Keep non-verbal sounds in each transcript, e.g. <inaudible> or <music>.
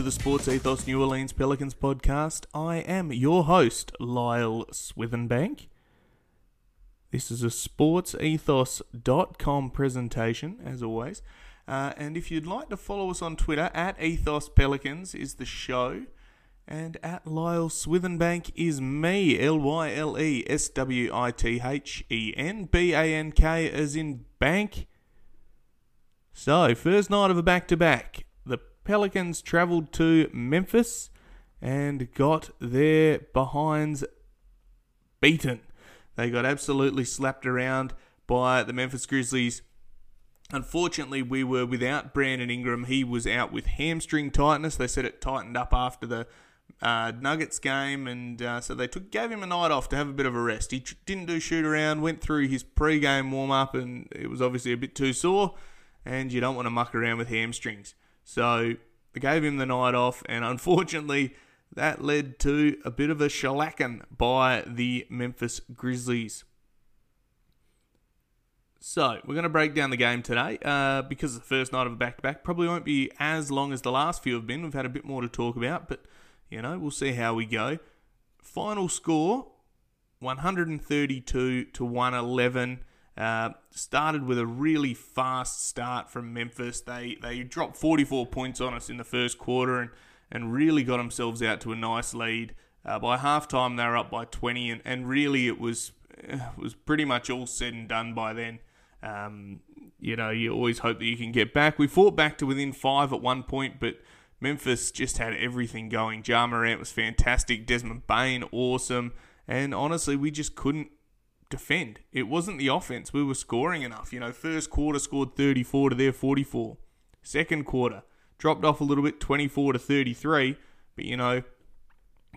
To the Sports Ethos New Orleans Pelicans podcast. I am your host, Lyle Swithenbank. This is a sportsethos.com presentation, as always. Uh, and if you'd like to follow us on Twitter, at Ethos Pelicans is the show. And at Lyle Swithenbank is me, L Y L E S W I T H E N B A N K, as in bank. So, first night of a back to back. Pelicans travelled to Memphis and got their behinds beaten. They got absolutely slapped around by the Memphis Grizzlies. Unfortunately, we were without Brandon Ingram. He was out with hamstring tightness. They said it tightened up after the uh, Nuggets game, and uh, so they took gave him a night off to have a bit of a rest. He didn't do shoot around, went through his pre-game warm up, and it was obviously a bit too sore. And you don't want to muck around with hamstrings, so they gave him the night off, and unfortunately, that led to a bit of a shellacking by the Memphis Grizzlies. So, we're going to break down the game today uh, because the first night of a back to back. Probably won't be as long as the last few have been. We've had a bit more to talk about, but you know, we'll see how we go. Final score 132 to 111. Uh, started with a really fast start from Memphis. They they dropped 44 points on us in the first quarter and, and really got themselves out to a nice lead. Uh, by halftime, they were up by 20, and, and really it was it was pretty much all said and done by then. Um, you know, you always hope that you can get back. We fought back to within five at one point, but Memphis just had everything going. Ja Morant was fantastic. Desmond Bane, awesome. And honestly, we just couldn't defend. It wasn't the offense. We were scoring enough. You know, first quarter scored 34 to their 44. Second quarter dropped off a little bit, 24 to 33. But, you know,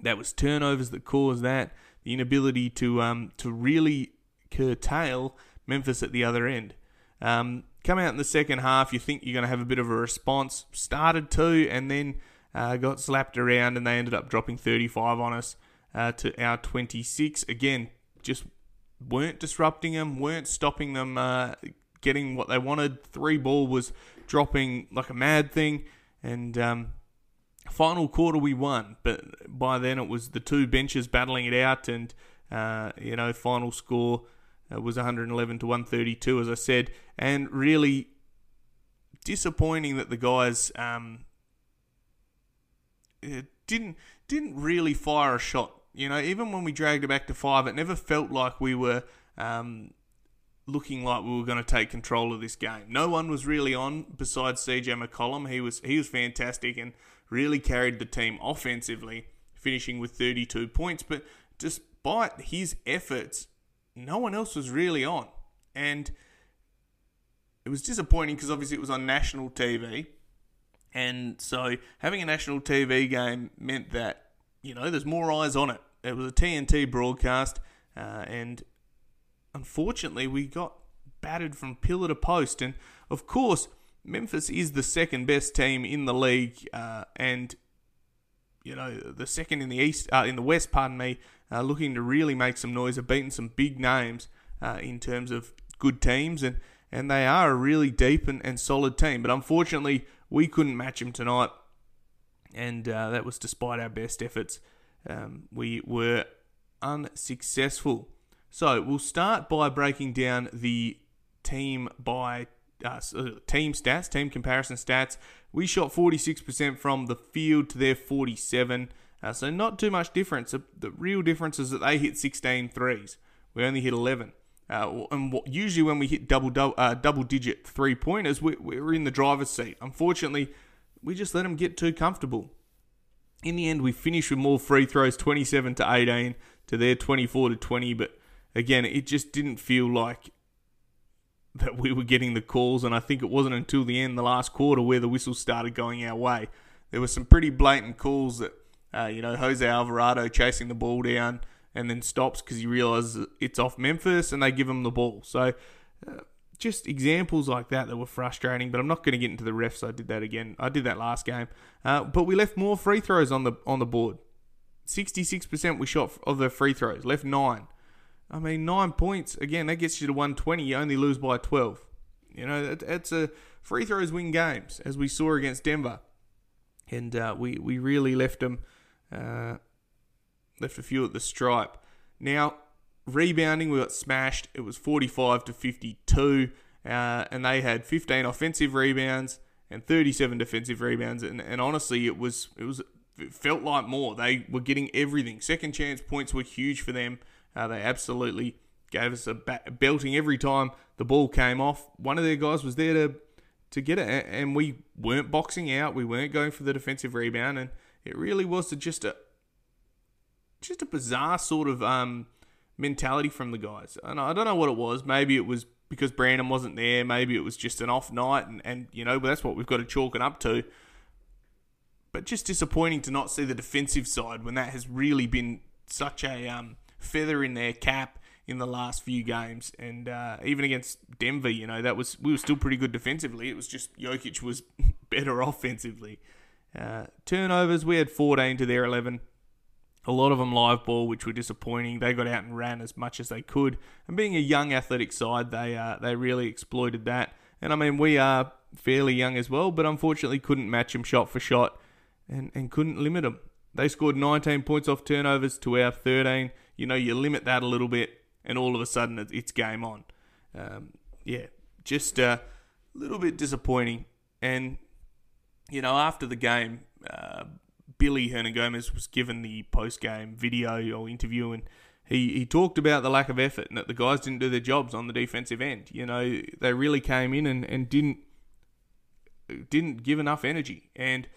that was turnovers that caused that. The inability to um, to really curtail Memphis at the other end. Um, come out in the second half, you think you're going to have a bit of a response. Started to, and then uh, got slapped around, and they ended up dropping 35 on us uh, to our 26. Again, just weren't disrupting them, weren't stopping them uh, getting what they wanted. Three ball was dropping like a mad thing, and um, final quarter we won, but by then it was the two benches battling it out, and uh, you know, final score uh, was 111 to 132, as I said, and really disappointing that the guys um, didn't didn't really fire a shot. You know, even when we dragged it back to five, it never felt like we were um, looking like we were going to take control of this game. No one was really on besides CJ McCollum. He was he was fantastic and really carried the team offensively, finishing with 32 points. But despite his efforts, no one else was really on, and it was disappointing because obviously it was on national TV, and so having a national TV game meant that you know there's more eyes on it. It was a TNT broadcast, uh, and unfortunately we got battered from pillar to post, and of course Memphis is the second best team in the league, uh, and you know the second in the east, uh, in the west. Pardon me, uh, looking to really make some noise. Have beaten some big names uh, in terms of good teams, and and they are a really deep and, and solid team. But unfortunately, we couldn't match them tonight, and uh, that was despite our best efforts. Um, we were unsuccessful. So we'll start by breaking down the team by uh, team stats, team comparison stats. We shot 46% from the field to their 47. Uh, so not too much difference. The, real difference is that they hit 16 threes. We only hit 11. Uh, and usually when we hit double double, uh, double digit three pointers, we, we're in the driver's seat. Unfortunately, we just let them get too comfortable. In the end, we finished with more free throws, 27 to 18 to their 24 to 20. But again, it just didn't feel like that we were getting the calls. And I think it wasn't until the end, the last quarter, where the whistles started going our way. There were some pretty blatant calls that, uh, you know, Jose Alvarado chasing the ball down and then stops because he realizes it's off Memphis and they give him the ball. So uh, just examples like that that were frustrating. But I'm not going to get into the refs. I did that again. I did that last game. Uh, but we left more free throws on the on the board. 66% we shot of the free throws. Left nine. I mean, nine points again. That gets you to 120. You only lose by 12. You know, it's a free throws win games, as we saw against Denver, and uh, we we really left them. Uh, left a few at the stripe. Now, rebounding, we got smashed. It was 45 to 52, uh, and they had 15 offensive rebounds and 37 defensive rebounds. And, and honestly, it was it was it felt like more. They were getting everything. Second chance points were huge for them. Uh, they absolutely gave us a belting every time the ball came off. One of their guys was there to to get it, and we weren't boxing out. We weren't going for the defensive rebound, and it really was just a just a bizarre sort of um, mentality from the guys. And I don't know what it was. Maybe it was because Brandon wasn't there. Maybe it was just an off night, and, and you know, but that's what we've got to chalk it up to. But just disappointing to not see the defensive side when that has really been such a um, feather in their cap in the last few games, and uh, even against Denver, you know, that was we were still pretty good defensively. It was just Jokic was <laughs> better offensively. Uh, turnovers, we had 14 to their 11 a lot of them live ball, which were disappointing. They got out and ran as much as they could, and being a young athletic side, they uh, they really exploited that. And I mean, we are fairly young as well, but unfortunately couldn't match them shot for shot, and and couldn't limit them. They scored 19 points off turnovers to our 13. You know, you limit that a little bit, and all of a sudden it's game on. Um, yeah, just a little bit disappointing. And you know, after the game, uh, Billy Hernangomez was given the post game video or interview, and he, he talked about the lack of effort and that the guys didn't do their jobs on the defensive end. You know, they really came in and, and didn't didn't give enough energy. And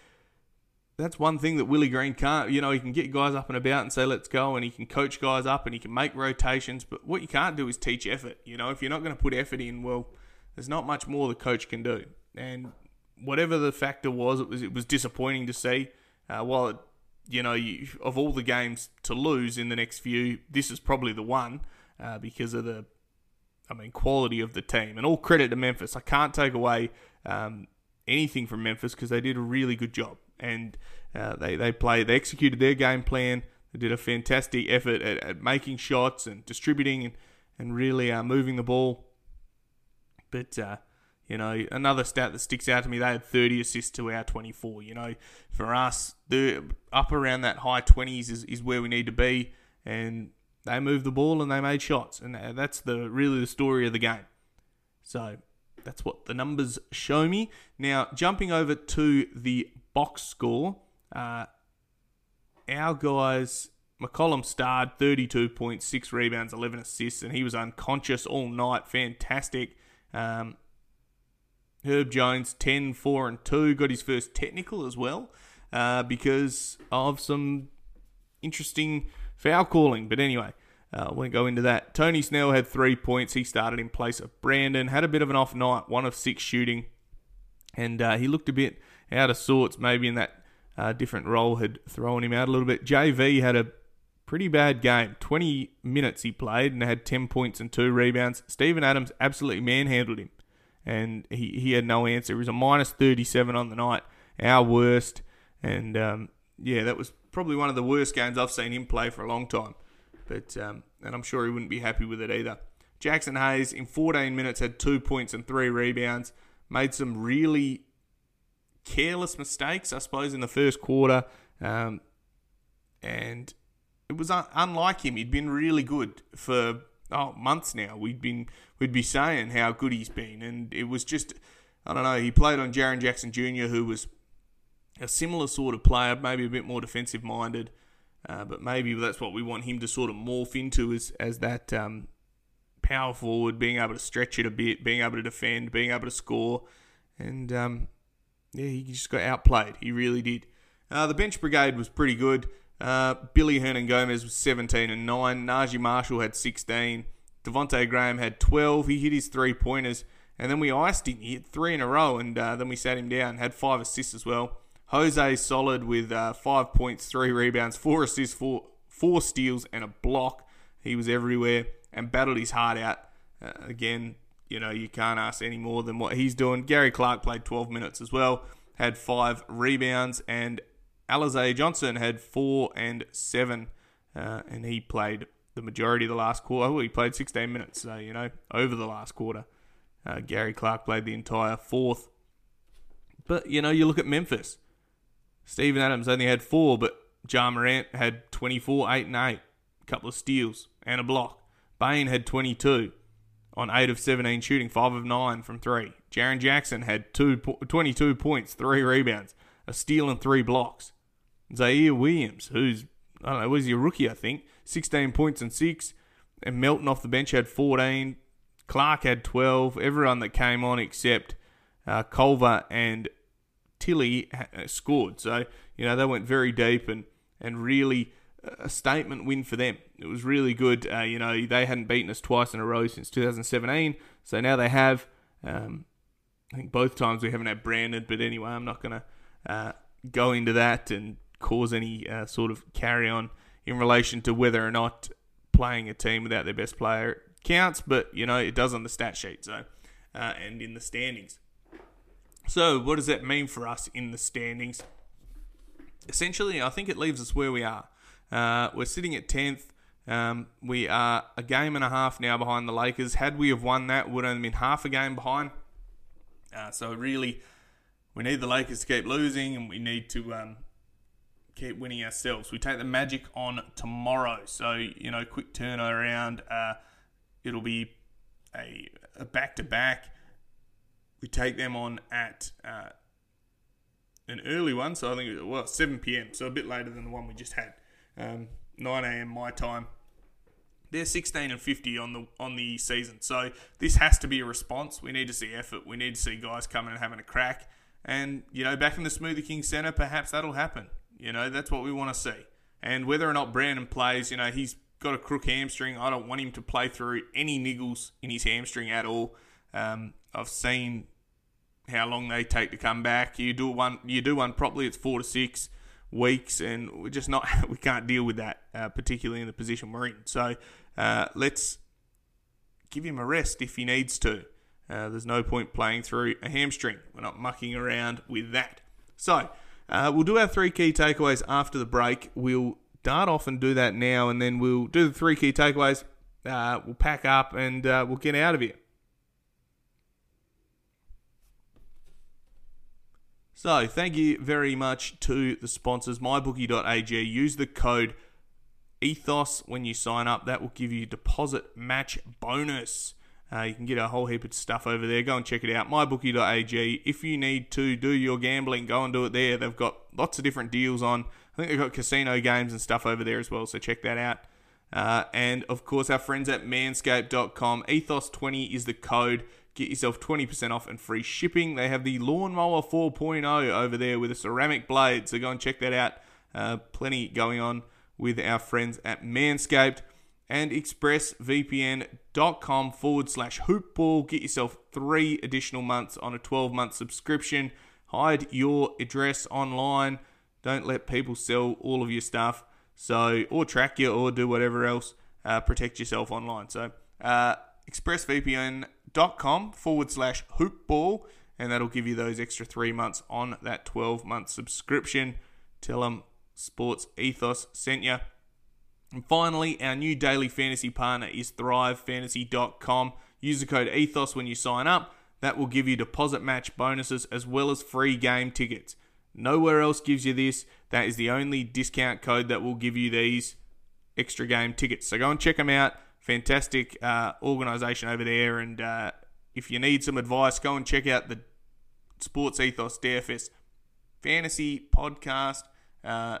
that's one thing that Willie Green can't. You know, he can get guys up and about and say, let's go, and he can coach guys up and he can make rotations. But what you can't do is teach effort. You know, if you're not going to put effort in, well, there's not much more the coach can do. And whatever the factor was, it was it was disappointing to see. Uh, you know, you, of all the games to lose in the next few, this is probably the one uh, because of the, I mean, quality of the team. And all credit to Memphis. I can't take away um, anything from Memphis because they did a really good job and uh, they they played, they executed their game plan. They did a fantastic effort at, at making shots and distributing and and really uh, moving the ball. But uh, you know, another stat that sticks out to me, they had 30 assists to our 24. You know, for us, the up around that high 20s is, is where we need to be. And they moved the ball and they made shots. And that's the really the story of the game. So that's what the numbers show me. Now, jumping over to the box score, uh, our guys, McCollum starred 32 points, 6 rebounds, 11 assists, and he was unconscious all night. Fantastic. Um, Herb Jones, 10, 4, and 2, got his first technical as well uh, because of some interesting foul calling. But anyway, uh, won't go into that. Tony Snell had three points. He started in place of Brandon. Had a bit of an off night, one of six shooting, and uh, he looked a bit out of sorts. Maybe in that uh, different role had thrown him out a little bit. JV had a pretty bad game. 20 minutes he played and had 10 points and two rebounds. Steven Adams absolutely manhandled him and he, he had no answer. It was a minus 37 on the night, our worst. And um, yeah, that was probably one of the worst games I've seen him play for a long time. But um, and I'm sure he wouldn't be happy with it either. Jaxson Hayes in 14 minutes had two points and three rebounds. Made some really careless mistakes, I suppose, in the first quarter. Um, and it was un- unlike him. He'd been really good for oh months now. We'd been we'd be saying how good he's been, and it was just I don't know. He played on Jaren Jackson Jr., who was a similar sort of player, maybe a bit more defensive minded, uh, but maybe that's what we want him to sort of morph into as as that um, power forward, being able to stretch it a bit, being able to defend, being able to score, and um, yeah, he just got outplayed. He really did. Uh, the bench brigade was pretty good. Uh, Billy Hernangomez was 17 and 9. Naji Marshall had 16. Devonte Graham had 12. He hit his three pointers. And then we iced him. He hit three in a row. And uh, then we sat him down. Had five assists as well. Jose solid with uh, five points, three rebounds, four assists, four, four steals, and a block. He was everywhere and battled his heart out. Uh, again, you know, you can't ask any more than what he's doing. Gary Clark played 12 minutes as well, had five rebounds, and Alize Johnson had four and seven, uh, and he played the majority of the last quarter. Well, he played 16 minutes, so, you know, over the last quarter. Uh, Gary Clark played the entire fourth. But, you know, you look at Memphis. Steven Adams only had four, but Ja Morant had 24, 8 and 8. A couple of steals and a block. Bane had 22 on 8 of 17 shooting, 5 of 9 from 3. Jaren Jackson had two, 22 points, 3 rebounds, a steal and 3 blocks. Ziaire Williams, who's, I don't know, was a rookie, I think, 16 points and 6. And Melton off the bench had 14. Clarke had 12. Everyone that came on except uh, Culver and Tillie uh, scored. So, you know, they went very deep and, and really a statement win for them. It was really good. Uh, you know, they hadn't beaten us twice in a row since 2017, so now they have. Um, I think both times we haven't had Brandon, but anyway, I'm not going to uh, go into that and cause any uh, sort of carry on in relation to whether or not playing a team without their best player counts, but you know it does on the stat sheet, so uh, and in the standings. So, what does that mean for us in the standings? Essentially, I think it leaves us where we are. Uh, we're sitting at 10th. Um, we are a game and a half now behind the Lakers. Had we have won that, would have been half a game behind. Uh, so really, we need the Lakers to keep losing, and we need to um, keep winning ourselves. We take the Magic on tomorrow, so you know, quick turnaround. Uh, it'll be a, a back-to-back. We take them on at uh, an early one, so I think well 7 p.m. So a bit later than the one we just had um, 9 a.m. my time. They're 16 and 50 on the on the season, so this has to be a response. We need to see effort. We need to see guys coming and having a crack. And you know, back in the Smoothie King Centre, perhaps that'll happen. You know, that's what we want to see. And whether or not Brandon plays, you know, he's got a crook hamstring. I don't want him to play through any niggles in his hamstring at all. Um, I've seen how long they take to come back. You do one, you do one properly, it's four to six weeks, and we're just not <laughs> we can't deal with that, uh, particularly in the position we're in. So uh, let's give him a rest if he needs to. Uh, there's no point playing through a hamstring. We're not mucking around with that. So uh, we'll do our three key takeaways after the break. We'll dart off and do that now, and then we'll do the three key takeaways. Uh, we'll pack up and uh, we'll get out of here. So, thank you very much to the sponsors, mybookie.ag. Use the code ETHOS when you sign up. That will give you deposit match bonus. Uh, you can get a whole heap of stuff over there. Go and check it out. MyBookie.ag. If you need to do your gambling, go and do it there. They've got lots of different deals on. I think they've got casino games and stuff over there as well, so check that out. Uh, and of course, our friends at manscaped.com. Ethos20 is the code. Get yourself 20% off and free shipping. They have the Lawnmower 4.0 over there with a ceramic blade, so go and check that out. Uh, plenty going on with our friends at Manscaped and expressvpn.com forward slash hoopball. Get yourself three additional months on a 12 month subscription. Hide your address online. Don't let people sell all of your stuff. So, or track you or do whatever else. Uh, protect yourself online. So, uh, expressvpn com forward slash hoopball, and that'll give you those extra three months on that 12 month subscription. Tell them Sports Ethos sent you. And finally, our new daily fantasy partner is thrivefantasy.com. Use the code ETHOS when you sign up. That will give you deposit match bonuses as well as free game tickets. Nowhere else gives you this. That is the only discount code that will give you these extra game tickets. So go and check them out fantastic uh, organisation over there. And uh, if you need some advice, go and check out the Sports Ethos DFS fantasy podcast. Uh,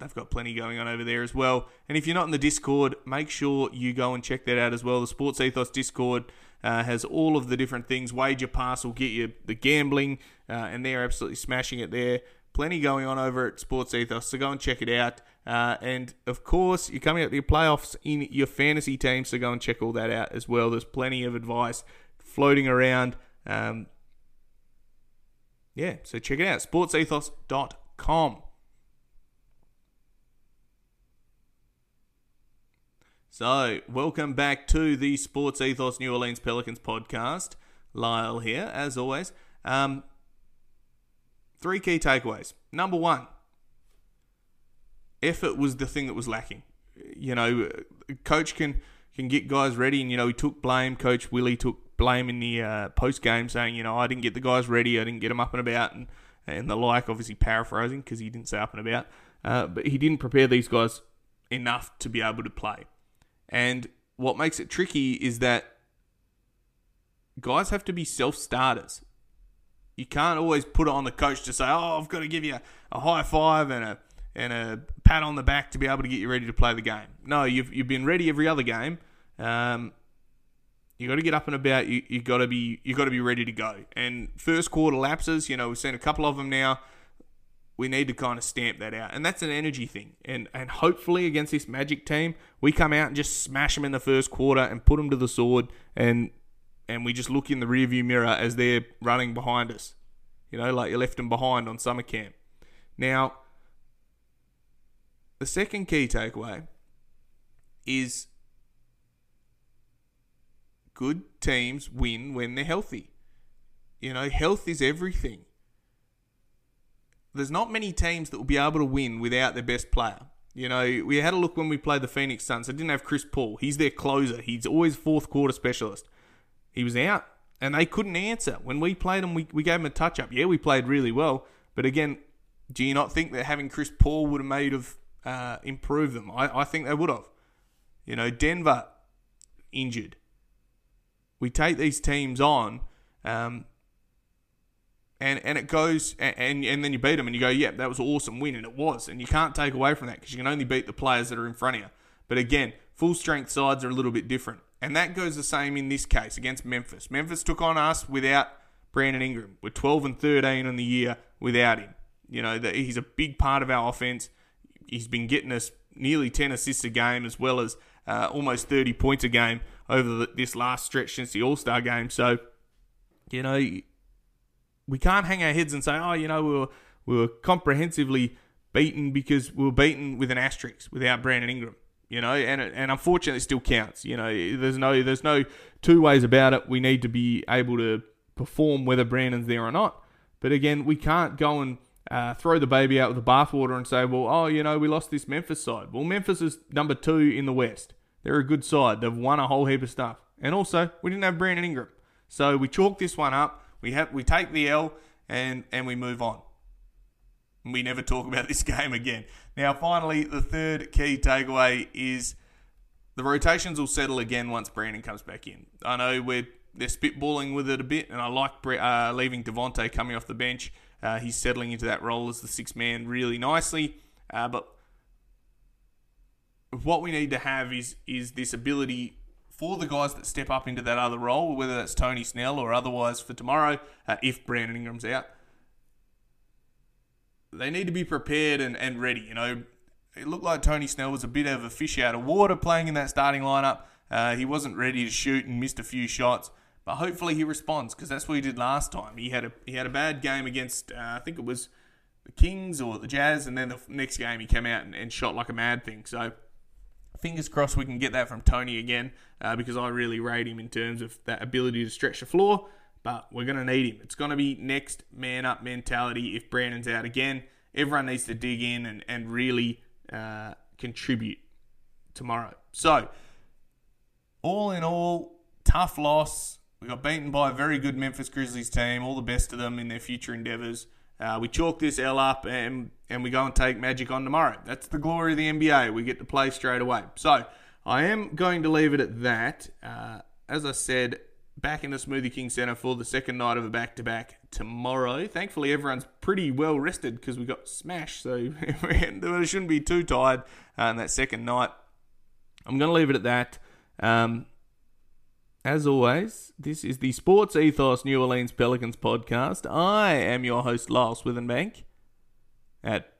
they've got plenty going on over there as well. And if you're not in the Discord, make sure you go and check that out as well. The Sports Ethos Discord uh, has all of the different things. Wager Pass will get you the gambling, uh, and they're absolutely smashing it there. Plenty going on over at Sports Ethos, so go and check it out. Uh, and of course, you're coming up to your playoffs in your fantasy team, so go and check all that out as well. There's plenty of advice floating around. Um, yeah, so check it out sportsethos.com. So, welcome back to the Sports Ethos New Orleans Pelicans podcast. Lyle here, as always. Um, three key takeaways. Number one, effort was the thing that was lacking. You know, coach can can get guys ready, and you know he took blame. Coach Willie took blame in the uh, post game, saying, you know, I didn't get the guys ready, I didn't get them up and about, and and the like. Obviously, paraphrasing because he didn't say up and about, uh, but he didn't prepare these guys enough to be able to play. And what makes it tricky is that guys have to be self starters. You can't always put it on the coach to say, "Oh, I've got to give you a high five and a and a pat on the back to be able to get you ready to play the game." No, you've you've been ready every other game. Um, you got to get up and about. You you got to be you got to be ready to go. And first quarter lapses, you know, we've seen a couple of them now we need to kind of stamp that out. And that's an energy thing. And and hopefully against this Magic team, we come out and just smash them in the first quarter and put them to the sword and and we just look in the rearview mirror as they're running behind us. You know, like you left them behind on summer camp. Now, the second key takeaway is good teams win when they're healthy. You know, health is everything there's not many teams that will be able to win without their best player. You know, we had a look when we played the Phoenix Suns. I didn't have Chris Paul. He's their closer. He's always fourth quarter specialist. He was out, and they couldn't answer. When we played them, we, we gave them a touch up. Yeah, we played really well. But again, do you not think that having Chris Paul would have made of uh, improve them? I, I think they would have. You know, Denver injured. We take these teams on. Um, and and it goes and and then you beat them and you go, yeah, that was an awesome win, and it was, and you can't take away from that because you can only beat the players that are in front of you. But again, full strength sides are a little bit different, and that goes the same in this case against Memphis. Memphis took on us without Brandon Ingram. We're 12 and 13 on the year without him. You know, he's a big part of our offense. He's been getting us nearly 10 assists a game as well as uh, almost 30 points a game over the, this last stretch since the All Star game. So, you know, we can't hang our heads and say, oh, you know, we were we were comprehensively beaten because we were beaten with an asterisk without Brandon Ingram. You know, and and unfortunately, it still counts. You know, there's no there's no two ways about it. We need to be able to perform whether Brandon's there or not. But again, we can't go and uh, throw the baby out with the bathwater and say, well, oh, you know, we lost this Memphis side. Well, Memphis is number two in the West. They're a good side. They've won a whole heap of stuff. And also, we didn't have Brandon Ingram. So we chalk this one up. We have we take the L and and we move on. We never talk about this <laughs> game again. Now, finally, the third key takeaway is the rotations will settle again once Brandon comes back in. I know we're they're spitballing with it a bit, and I like uh, leaving Devonte coming off the bench. Uh, he's settling into that role as the sixth man really nicely. Uh, but what we need to have is is this ability for the guys that step up into that other role, whether that's Tony Snell or otherwise for tomorrow, uh, if Brandon Ingram's out, they need to be prepared and, and ready. You know, it looked like Tony Snell was a bit of a fish out of water playing in that starting lineup. Uh, he wasn't ready to shoot and missed a few shots, but hopefully he responds because that's what he did last time. He had a he had a bad game against uh, I think it was the Kings or the Jazz, and then the next game he came out and, and shot like a mad thing. So fingers crossed we can get that from Tony again uh, because I really rate him in terms of that ability to stretch the floor. But we're going to need him. It's going to be next man up mentality if Brandon's out again. Everyone needs to dig in and, and really uh, contribute tomorrow. So, all in all, tough loss. We got beaten by a very good Memphis Grizzlies team. All the best to them in their future endeavours. Uh, we chalk this L up and and we go and take Magic on tomorrow. That's the glory of the NBA. We get to play straight away. So I am going to leave it at that. Uh, as I said, back in the Smoothie King Centre for the second night of a back to back tomorrow. Thankfully, everyone's pretty well rested because we got smashed, so <laughs> we shouldn't be too tired uh, on that second night. I'm going to leave it at that. Um, as always, this is the Sports Ethos New Orleans Pelicans podcast. I am your host, Lyle Swithenbank, at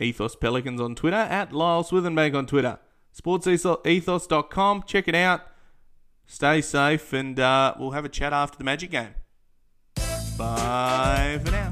Ethos Pelicans on Twitter, at Lyle Swithenbank on Twitter. SportsEthos.com. Check it out. Stay safe, and uh, we'll have a chat after the Magic game. Bye for now.